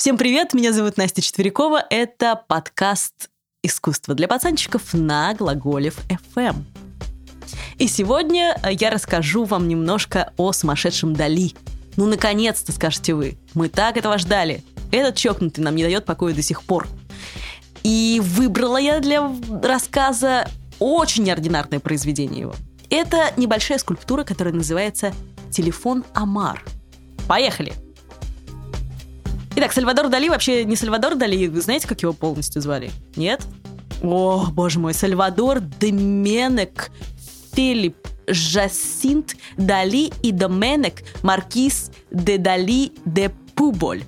Всем привет, меня зовут Настя Четверякова. Это подкаст «Искусство для пацанчиков» на Глаголев FM. И сегодня я расскажу вам немножко о сумасшедшем Дали. Ну, наконец-то, скажете вы. Мы так этого ждали. Этот чокнутый нам не дает покоя до сих пор. И выбрала я для рассказа очень неординарное произведение его. Это небольшая скульптура, которая называется «Телефон Амар». Поехали! Итак, Сальвадор Дали вообще не Сальвадор Дали. Вы знаете, как его полностью звали? Нет? О, боже мой, Сальвадор Деменек Филипп Жасинт Дали и Доменек Маркиз де Дали де Пуболь.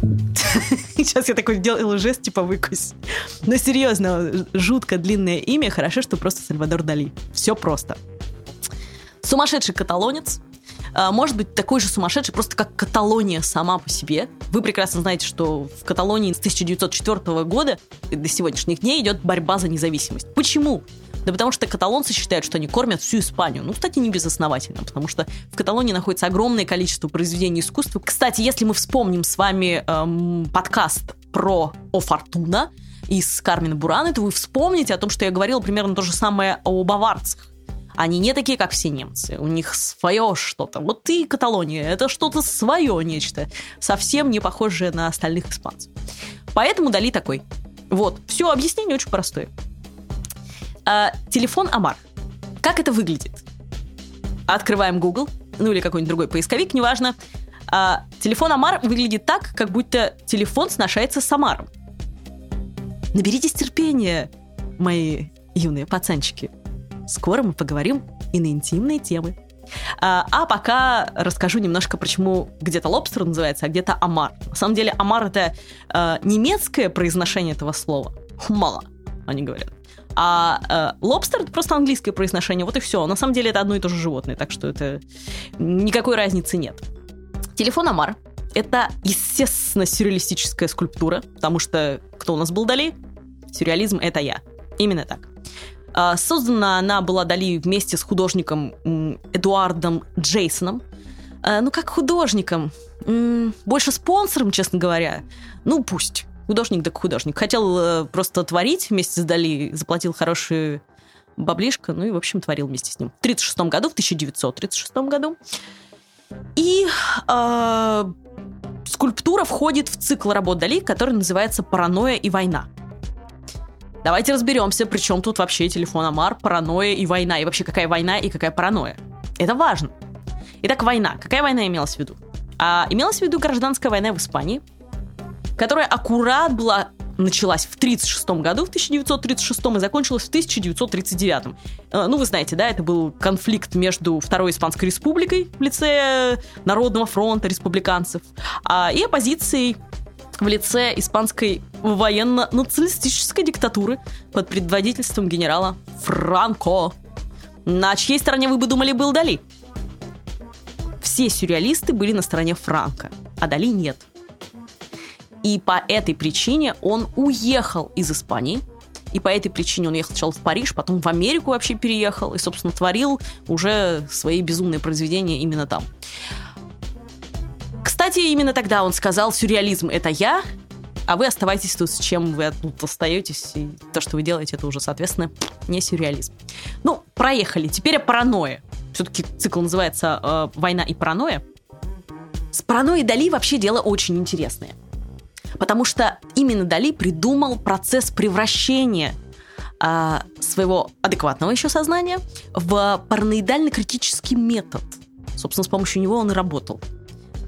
Сейчас я такой делаю жест, типа выкусь. Но серьезно, жутко длинное имя. Хорошо, что просто Сальвадор Дали. Все просто. Сумасшедший каталонец, может быть такой же сумасшедший, просто как Каталония сама по себе. Вы прекрасно знаете, что в Каталонии с 1904 года до сегодняшних дней идет борьба за независимость. Почему? Да потому что каталонцы считают, что они кормят всю Испанию. Ну, кстати, не безосновательно, потому что в Каталонии находится огромное количество произведений искусства. Кстати, если мы вспомним с вами эм, подкаст про О Фортуна из Кармина Бураны, то вы вспомните о том, что я говорила примерно то же самое о баварцах. Они не такие, как все немцы. У них свое что-то. Вот и Каталония. Это что-то свое нечто. Совсем не похожее на остальных испанцев. Поэтому Дали такой. Вот. Все, объяснение очень простое. А, телефон Амар. Как это выглядит? Открываем Google, ну или какой-нибудь другой поисковик, неважно. А, телефон Амар выглядит так, как будто телефон сношается с Амаром. Наберитесь терпения, мои юные пацанчики. Скоро мы поговорим и на интимные темы. А, а пока расскажу немножко, почему где-то лобстер называется, а где-то амар. На самом деле амар это э, немецкое произношение этого слова. Хмала, они говорят. А э, лобстер это просто английское произношение, вот и все. На самом деле это одно и то же животное, так что это никакой разницы нет. Телефон Амар — это, естественно, сюрреалистическая скульптура, потому что кто у нас был Дали? Сюрреализм — это я. Именно так. А, создана она была Дали вместе с художником Эдуардом Джейсоном. А, ну, как художником. Больше спонсором, честно говоря. Ну, пусть. Художник так художник. Хотел э, просто творить вместе с Дали, заплатил хорошие баблишко, ну и, в общем, творил вместе с ним. В 1936 году, в 1936 году. И э, скульптура входит в цикл работ Дали, который называется «Паранойя и война». Давайте разберемся, при чем тут вообще телефон Амар, паранойя и война. И вообще, какая война и какая паранойя. Это важно. Итак, война. Какая война имелась в виду? А, имелась в виду гражданская война в Испании, которая аккурат была началась в 1936 году, в 1936 и закончилась в 1939. Э, ну, вы знаете, да, это был конфликт между Второй Испанской Республикой в лице Народного фронта республиканцев а, и оппозицией в лице испанской военно-националистической диктатуры под предводительством генерала Франко. На чьей стороне, вы бы думали, был Дали? Все сюрреалисты были на стороне Франка, а Дали нет. И по этой причине он уехал из Испании, и по этой причине он ехал сначала в Париж, потом в Америку вообще переехал и, собственно, творил уже свои безумные произведения именно там. Кстати, именно тогда он сказал «Сюрреализм — это я», а вы оставайтесь тут, с чем вы тут остаетесь, и то, что вы делаете, это уже, соответственно, не сюрреализм. Ну, проехали. Теперь о паранойе. Все-таки цикл называется э, «Война и паранойя». С паранойей Дали вообще дело очень интересное. Потому что именно Дали придумал процесс превращения э, своего адекватного еще сознания в параноидально-критический метод. Собственно, с помощью него он и работал.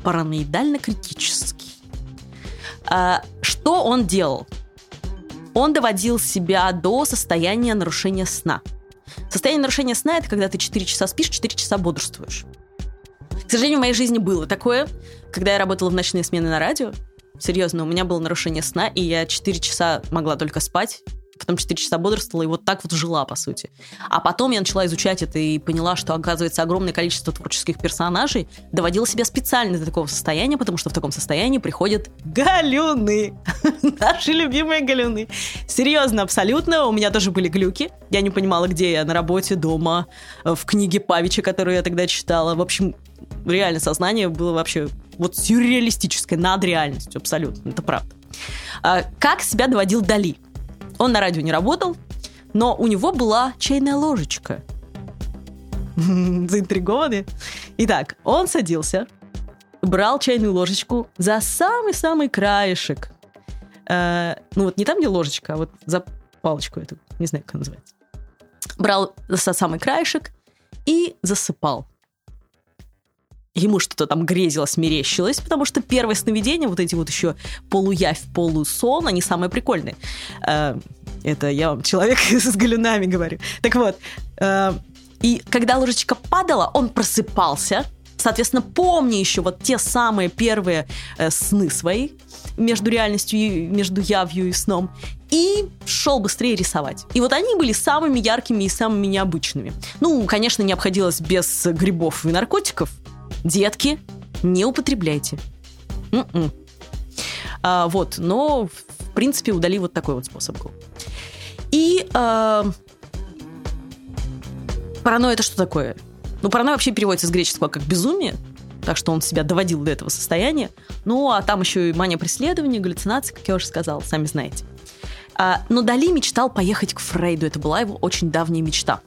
Параноидально-критический. А, что он делал? Он доводил себя до состояния нарушения сна. Состояние нарушения сна – это когда ты 4 часа спишь, 4 часа бодрствуешь. К сожалению, в моей жизни было такое, когда я работала в ночные смены на радио. Серьезно, у меня было нарушение сна, и я 4 часа могла только спать, потом 4 часа бодрствовала и вот так вот жила, по сути. А потом я начала изучать это и поняла, что, оказывается, огромное количество творческих персонажей доводило себя специально до такого состояния, потому что в таком состоянии приходят галюны. Наши любимые галюны. Серьезно, абсолютно. У меня тоже были глюки. Я не понимала, где я, на работе, дома, в книге Павича, которую я тогда читала. В общем, реально сознание было вообще вот сюрреалистическое, над реальностью, абсолютно, это правда. А, как себя доводил Дали? Он на радио не работал, но у него была чайная ложечка. Заинтригованы? Итак, он садился, брал чайную ложечку за самый-самый краешек. Э, ну вот не там, где ложечка, а вот за палочку эту, не знаю, как она называется. Брал за самый краешек и засыпал. Ему что-то там грезилось, мерещилось, потому что первое сновидение, вот эти вот еще полуявь, полусон, они самые прикольные. Э, это я вам человек с галюнами говорю. Так вот, э, и когда ложечка падала, он просыпался, соответственно, помня еще вот те самые первые э, сны свои между реальностью и между явью и сном, и шел быстрее рисовать. И вот они были самыми яркими и самыми необычными. Ну, конечно, не обходилось без грибов и наркотиков, Детки, не употребляйте. М-м. А, вот, но в принципе удали вот такой вот способ. И а, паранойя это что такое? Ну, паранойя вообще переводится с греческого как безумие, так что он себя доводил до этого состояния. Ну, а там еще и мания преследования, галлюцинации, как я уже сказала, сами знаете. А, но Дали мечтал поехать к Фрейду. Это была его очень давняя мечта.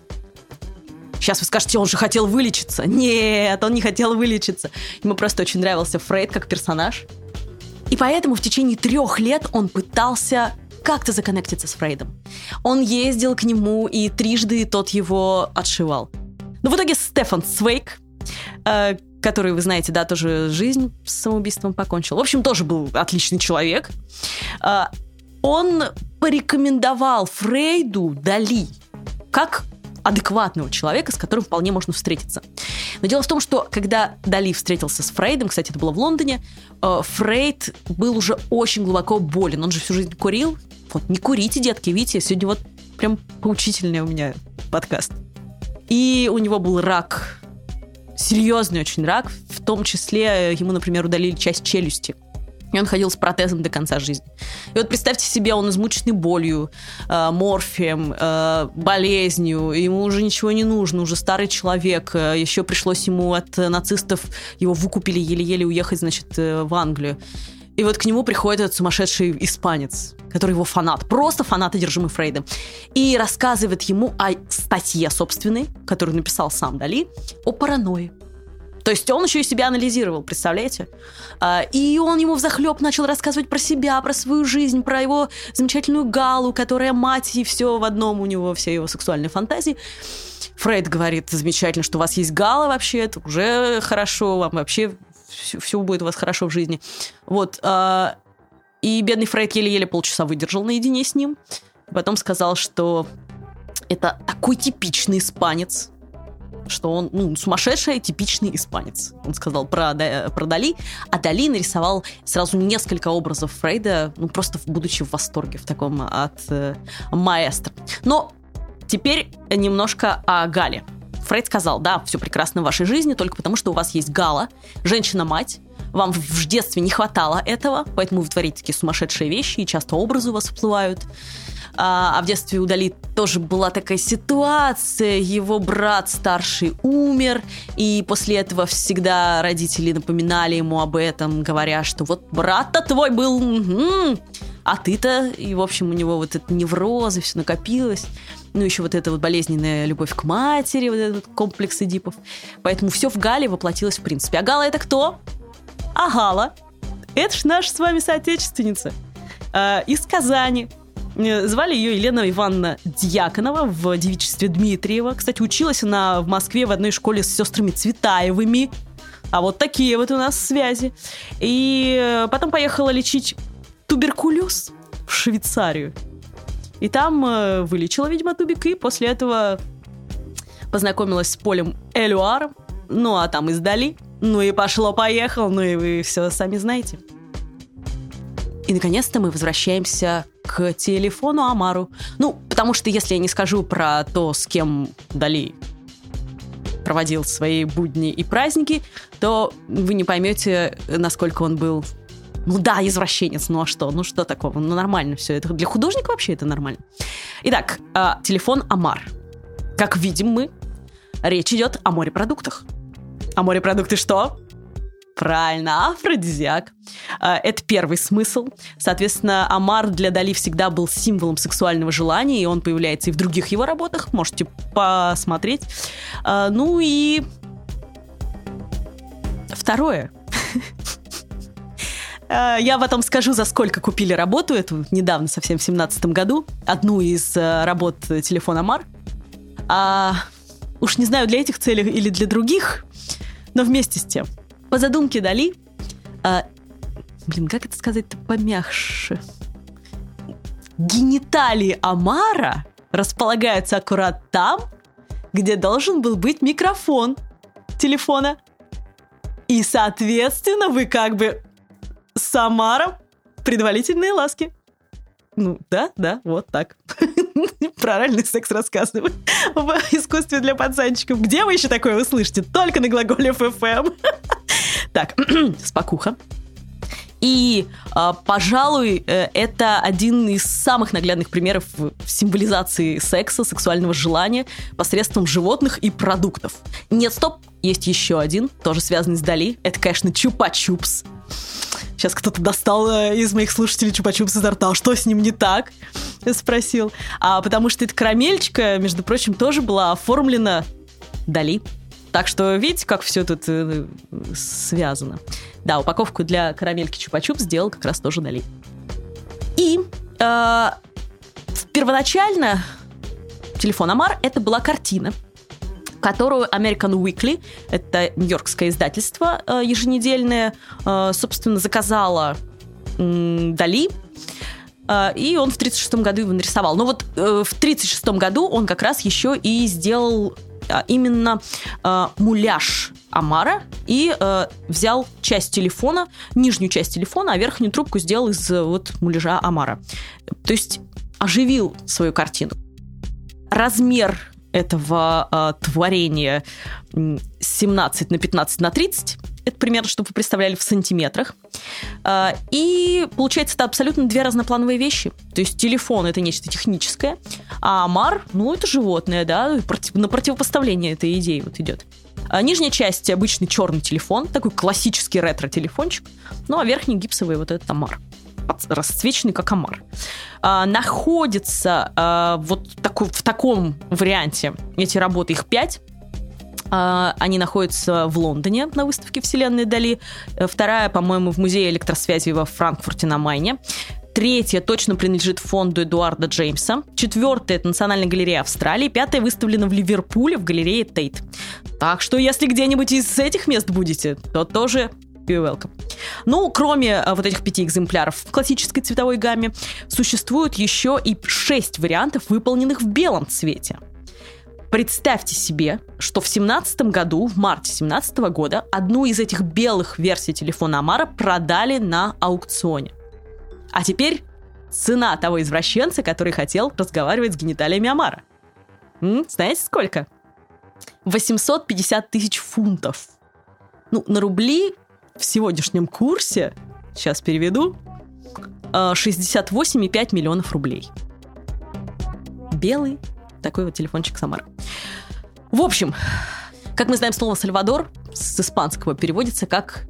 Сейчас вы скажете, он же хотел вылечиться. Нет, он не хотел вылечиться. Ему просто очень нравился Фрейд как персонаж. И поэтому в течение трех лет он пытался как-то законнектиться с Фрейдом. Он ездил к нему, и трижды тот его отшивал. Но в итоге Стефан Свейк, э, который, вы знаете, да, тоже жизнь с самоубийством покончил. В общем, тоже был отличный человек. Э, он порекомендовал Фрейду Дали как адекватного человека, с которым вполне можно встретиться. Но дело в том, что когда Дали встретился с Фрейдом, кстати, это было в Лондоне, э, Фрейд был уже очень глубоко болен. Он же всю жизнь курил. Вот, не курите, детки, видите, сегодня вот прям поучительный у меня подкаст. И у него был рак, серьезный очень рак, в том числе ему, например, удалили часть челюсти – и он ходил с протезом до конца жизни. И вот представьте себе, он измученный болью, э, морфием, э, болезнью, ему уже ничего не нужно, уже старый человек, э, еще пришлось ему от нацистов, его выкупили еле-еле уехать, значит, э, в Англию. И вот к нему приходит этот сумасшедший испанец, который его фанат, просто фанат, одержимый Фрейдом, и рассказывает ему о статье собственной, которую написал сам Дали, о паранойи. То есть он еще и себя анализировал, представляете? А, и он ему в захлеб начал рассказывать про себя, про свою жизнь, про его замечательную Галу, которая мать, и все в одном у него, все его сексуальные фантазии. Фрейд говорит, замечательно, что у вас есть Гала вообще, это уже хорошо, вам вообще все, все будет у вас хорошо в жизни. Вот. А, и бедный Фрейд еле-еле полчаса выдержал наедине с ним. Потом сказал, что это такой типичный испанец, что он ну, сумасшедший, типичный испанец. Он сказал про, про Дали, а Дали нарисовал сразу несколько образов Фрейда, ну просто будучи в восторге в таком от э, маэстро. Но теперь немножко о Гале. Фрейд сказал, да, все прекрасно в вашей жизни, только потому что у вас есть Гала, женщина-мать, вам в детстве не хватало этого, поэтому вы творите такие сумасшедшие вещи, и часто образы у вас всплывают. А, а в детстве у Дали тоже была такая ситуация. Его брат старший умер, и после этого всегда родители напоминали ему об этом, говоря, что вот брат-то твой был, а ты-то, и, в общем, у него вот этот невроз, и все накопилось. Ну, еще вот эта вот болезненная любовь к матери, вот этот комплекс Эдипов. Поэтому все в Гале воплотилось в принципе. А Гала это кто? А Гала? Это ж наша с вами соотечественница. Э, из Казани. Э, звали ее Елена Ивановна Дьяконова в девичестве Дмитриева. Кстати, училась она в Москве в одной школе с сестрами Цветаевыми. А вот такие вот у нас связи. И э, потом поехала лечить туберкулез в Швейцарию. И там э, вылечила, видимо, тубик, и после этого познакомилась с Полем Элюаром. Ну, а там издали. Ну и пошло-поехал, ну и вы все сами знаете. И, наконец-то, мы возвращаемся к телефону Амару. Ну, потому что если я не скажу про то, с кем Дали проводил свои будни и праздники, то вы не поймете, насколько он был ну да, извращенец, ну а что? Ну что такого? Ну нормально все. Это для художника вообще это нормально. Итак, э, телефон Амар. Как видим мы, речь идет о морепродуктах. А морепродукты что? Правильно, афродизиак. А, это первый смысл. Соответственно, Амар для Дали всегда был символом сексуального желания, и он появляется и в других его работах. Можете посмотреть. А, ну и второе. А, я потом скажу, за сколько купили работу эту недавно, совсем в семнадцатом году. Одну из работ телефона Амар. А, уж не знаю, для этих целей или для других, но вместе с тем – по задумке Дали, а, блин, как это сказать-то помягче? Гениталии Амара располагаются аккурат там, где должен был быть микрофон телефона. И, соответственно, вы как бы с Амаром предварительные ласки. Ну, да, да, вот так. Про оральный секс рассказываю в искусстве для пацанчиков. Где вы еще такое услышите? Только на глаголе ФФМ. Так, спокуха. И, э, пожалуй, э, это один из самых наглядных примеров символизации секса, сексуального желания посредством животных и продуктов. Нет, стоп, есть еще один, тоже связанный с Дали. Это, конечно, Чупа-Чупс. Сейчас кто-то достал э, из моих слушателей Чупа-Чупс изо рта. Что с ним не так? Спросил. А потому что эта карамельчика, между прочим, тоже была оформлена Дали. Так что видите, как все тут э, связано. Да, упаковку для карамельки Чупа-Чуп сделал как раз тоже Дали. И э, первоначально телефон Амар это была картина, которую American Weekly, это нью-йоркское издательство э, еженедельное, э, собственно, заказала э, Дали, и он в 1936 году его нарисовал. Но вот э, в 1936 году он как раз еще и сделал именно э, муляж Амара и э, взял часть телефона, нижнюю часть телефона, а верхнюю трубку сделал из вот муляжа Амара. То есть оживил свою картину. Размер этого э, творения 17 на 15 на 30 это примерно, чтобы вы представляли в сантиметрах. А, и получается, это абсолютно две разноплановые вещи. То есть телефон это нечто техническое, а Амар, ну, это животное, да, на противопоставление этой идеи вот идет. А нижняя часть обычный черный телефон, такой классический ретро-телефончик, ну а верхний гипсовый вот этот Амар расцвеченный как омар. А, находится а, вот такой, в таком варианте эти работы, их пять, а, они находятся в Лондоне на выставке «Вселенной Дали». Э, вторая, по-моему, в Музее электросвязи во Франкфурте на Майне. Третья точно принадлежит фонду Эдуарда Джеймса. Четвертая – это Национальная галерея Австралии. Пятая выставлена в Ливерпуле в галерее Тейт. Так что, если где-нибудь из этих мест будете, то тоже you're welcome. Ну, кроме а, вот этих пяти экземпляров в классической цветовой гамме, существует еще и шесть вариантов, выполненных в белом цвете. Представьте себе, что в 17 году, в марте 17 года, одну из этих белых версий телефона Амара продали на аукционе. А теперь цена того извращенца, который хотел разговаривать с гениталиями Амара. М? Знаете сколько? 850 тысяч фунтов. Ну, на рубли в сегодняшнем курсе, сейчас переведу, 68,5 э, миллионов рублей. Белый такой вот телефончик Самара. В общем, как мы знаем, слово «Сальвадор» с испанского переводится как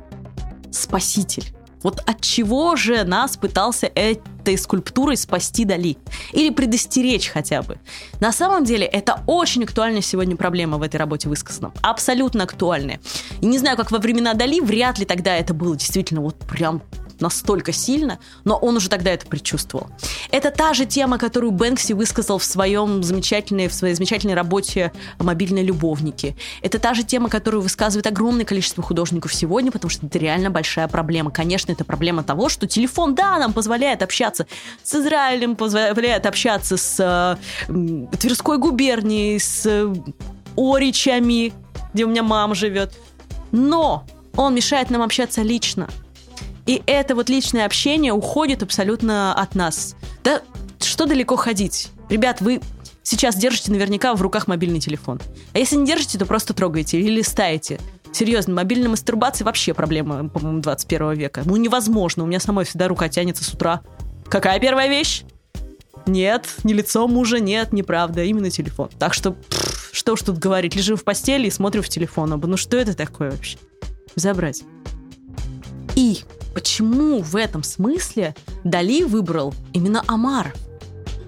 «спаситель». Вот от чего же нас пытался этой скульптурой спасти Дали? Или предостеречь хотя бы? На самом деле, это очень актуальная сегодня проблема в этой работе высказана. Абсолютно актуальная. И не знаю, как во времена Дали, вряд ли тогда это было действительно вот прям настолько сильно, но он уже тогда это предчувствовал. Это та же тема, которую Бэнкси высказал в, своем замечательной, в своей замечательной работе «Мобильные любовники». Это та же тема, которую высказывает огромное количество художников сегодня, потому что это реально большая проблема. Конечно, это проблема того, что телефон, да, нам позволяет общаться с Израилем, позволяет общаться с э, Тверской губернией, с э, Оричами, где у меня мама живет. Но он мешает нам общаться лично. И это вот личное общение уходит абсолютно от нас. Да что далеко ходить? Ребят, вы сейчас держите наверняка в руках мобильный телефон. А если не держите, то просто трогаете или листаете. Серьезно, мобильная мастурбация вообще проблема, по-моему, 21 века. Ну, невозможно. У меня самой всегда рука тянется с утра. Какая первая вещь? Нет, ни лицо мужа, нет, неправда, именно телефон. Так что, пфф, что уж тут говорить, лежу в постели и смотрю в телефон. Ну что это такое вообще? Забрать. И почему в этом смысле Дали выбрал именно омар?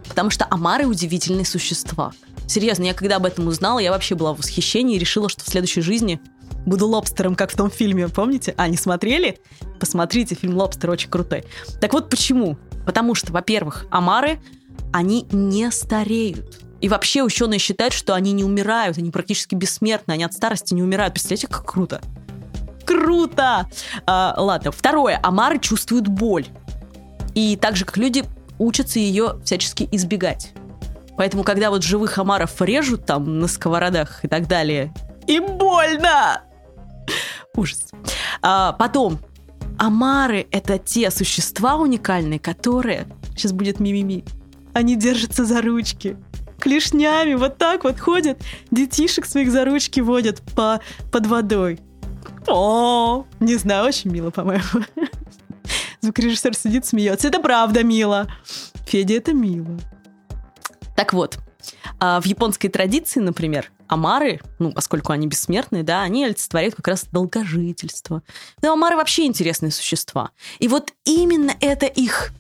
Потому что омары удивительные существа. Серьезно, я когда об этом узнала, я вообще была в восхищении и решила, что в следующей жизни буду лобстером, как в том фильме, помните? А, не смотрели? Посмотрите, фильм «Лобстер» очень крутой. Так вот почему? Потому что, во-первых, омары, они не стареют. И вообще ученые считают, что они не умирают, они практически бессмертны, они от старости не умирают. Представляете, как круто? Круто! А, ладно, второе. Омары чувствуют боль. И так же, как люди, учатся ее всячески избегать. Поэтому, когда вот живых омаров режут там на сковородах и так далее, им больно! Ужас. А, потом, омары — это те существа уникальные, которые... Сейчас будет мимими. Они держатся за ручки. Клешнями вот так вот ходят. Детишек своих за ручки водят по, под водой. О, не знаю, очень мило, по-моему. Звукорежиссер сидит, смеется. Это правда мило. Федя, это мило. Так вот, а в японской традиции, например, амары, ну, поскольку они бессмертные, да, они олицетворяют как раз долгожительство. Да, амары вообще интересные существа. И вот именно это их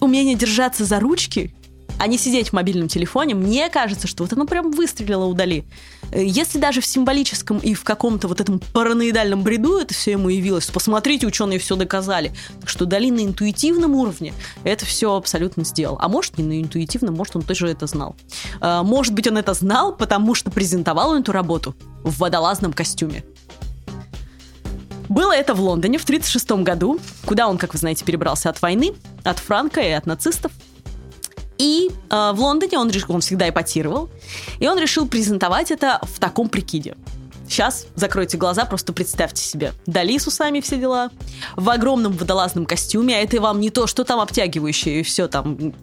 умение держаться за ручки а не сидеть в мобильном телефоне, мне кажется, что вот оно прям выстрелило удали. Э, если даже в символическом и в каком-то вот этом параноидальном бреду это все ему явилось, посмотрите, ученые все доказали. Что Дали на интуитивном уровне это все абсолютно сделал. А может, не на интуитивном, может, он тоже это знал. Э, может быть, он это знал, потому что презентовал эту работу в водолазном костюме. Было это в Лондоне в 1936 году, куда он, как вы знаете, перебрался от войны, от Франка и от нацистов. И э, в Лондоне он, он всегда эпатировал, и он решил презентовать это в таком прикиде. Сейчас закройте глаза, просто представьте себе. Дали с усами все дела, в огромном водолазном костюме, а это вам не то, что там обтягивающее и все там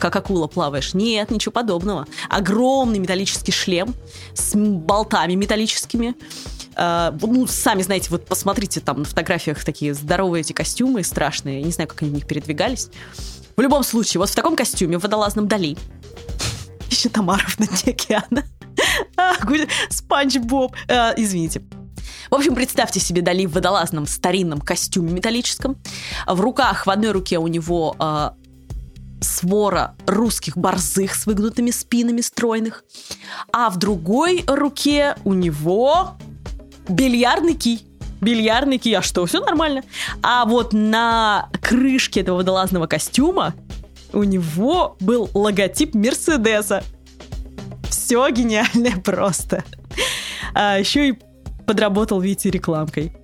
как акула плаваешь. Нет, ничего подобного. Огромный металлический шлем с болтами металлическими. Uh, ну, сами знаете, вот посмотрите там на фотографиях такие здоровые эти костюмы страшные. Не знаю, как они в них передвигались. В любом случае, вот в таком костюме, в водолазном Дали, еще Тамаров на дне океана. Спанч Боб. А, извините. В общем, представьте себе Дали в водолазном старинном костюме металлическом. В руках, в одной руке у него э, свора русских борзых с выгнутыми спинами стройных, а в другой руке у него бильярдный кий бильярдный кий, а что, все нормально. А вот на крышке этого водолазного костюма у него был логотип Мерседеса. Все гениальное просто. А еще и подработал, видите, рекламкой.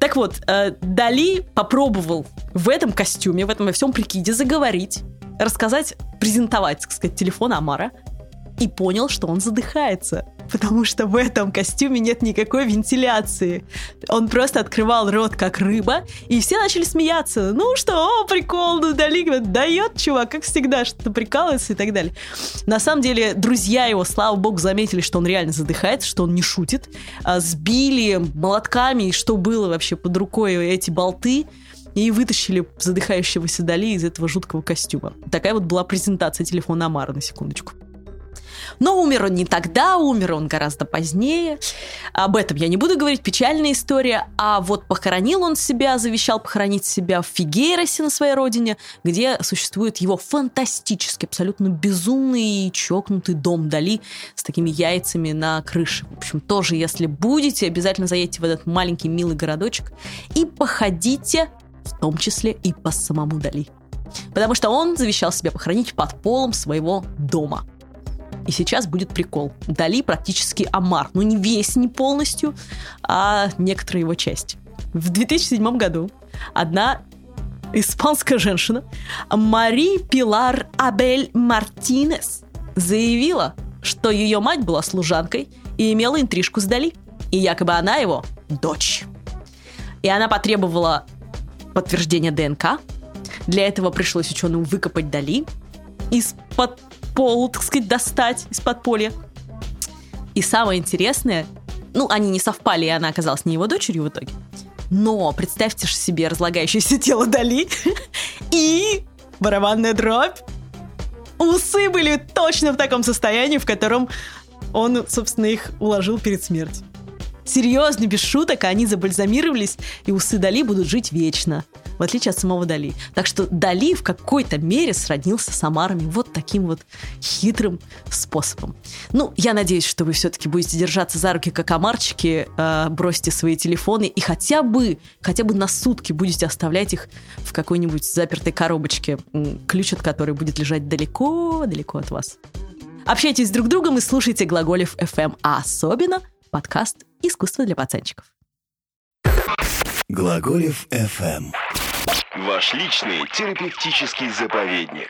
Так вот, э, Дали попробовал в этом костюме, в этом во всем прикиде заговорить, рассказать, презентовать, так сказать, телефон Амара, и понял, что он задыхается потому что в этом костюме нет никакой вентиляции. Он просто открывал рот, как рыба, и все начали смеяться. Ну что, о, прикол, ну Дали дает чувак, как всегда, что-то прикалывается и так далее. На самом деле, друзья его, слава богу, заметили, что он реально задыхается, что он не шутит. А, сбили молотками, что было вообще под рукой эти болты, и вытащили задыхающегося Дали из этого жуткого костюма. Такая вот была презентация телефона Амара, на секундочку. Но умер он не тогда, умер он гораздо позднее. Об этом я не буду говорить, печальная история. А вот похоронил он себя, завещал похоронить себя в Фигейросе на своей родине, где существует его фантастический, абсолютно безумный и чокнутый дом Дали с такими яйцами на крыше. В общем, тоже, если будете, обязательно заедьте в этот маленький милый городочек и походите, в том числе и по самому Дали. Потому что он завещал себя похоронить под полом своего дома. И сейчас будет прикол. Дали практически Амар. Ну, не весь, не полностью, а некоторая его часть. В 2007 году одна испанская женщина Мари Пилар Абель Мартинес заявила, что ее мать была служанкой и имела интрижку с Дали. И якобы она его дочь. И она потребовала подтверждения ДНК. Для этого пришлось ученым выкопать Дали из-под полу, так сказать, достать из подполья. И самое интересное, ну, они не совпали, и она оказалась не его дочерью в итоге. Но представьте себе разлагающееся тело Дали и барабанная дробь. Усы были точно в таком состоянии, в котором он, собственно, их уложил перед смертью. Серьезно, без шуток, они забальзамировались, и усы Дали будут жить вечно, в отличие от самого Дали. Так что Дали в какой-то мере сроднился с Амарами вот таким вот хитрым способом. Ну, я надеюсь, что вы все-таки будете держаться за руки, как Амарчики, э, бросите свои телефоны и хотя бы, хотя бы на сутки будете оставлять их в какой-нибудь запертой коробочке, ключ от которой будет лежать далеко-далеко от вас. Общайтесь друг с другом и слушайте Глаголев FM, а особенно подкаст «Искусство для пацанчиков». Глаголев FM. Ваш личный терапевтический заповедник.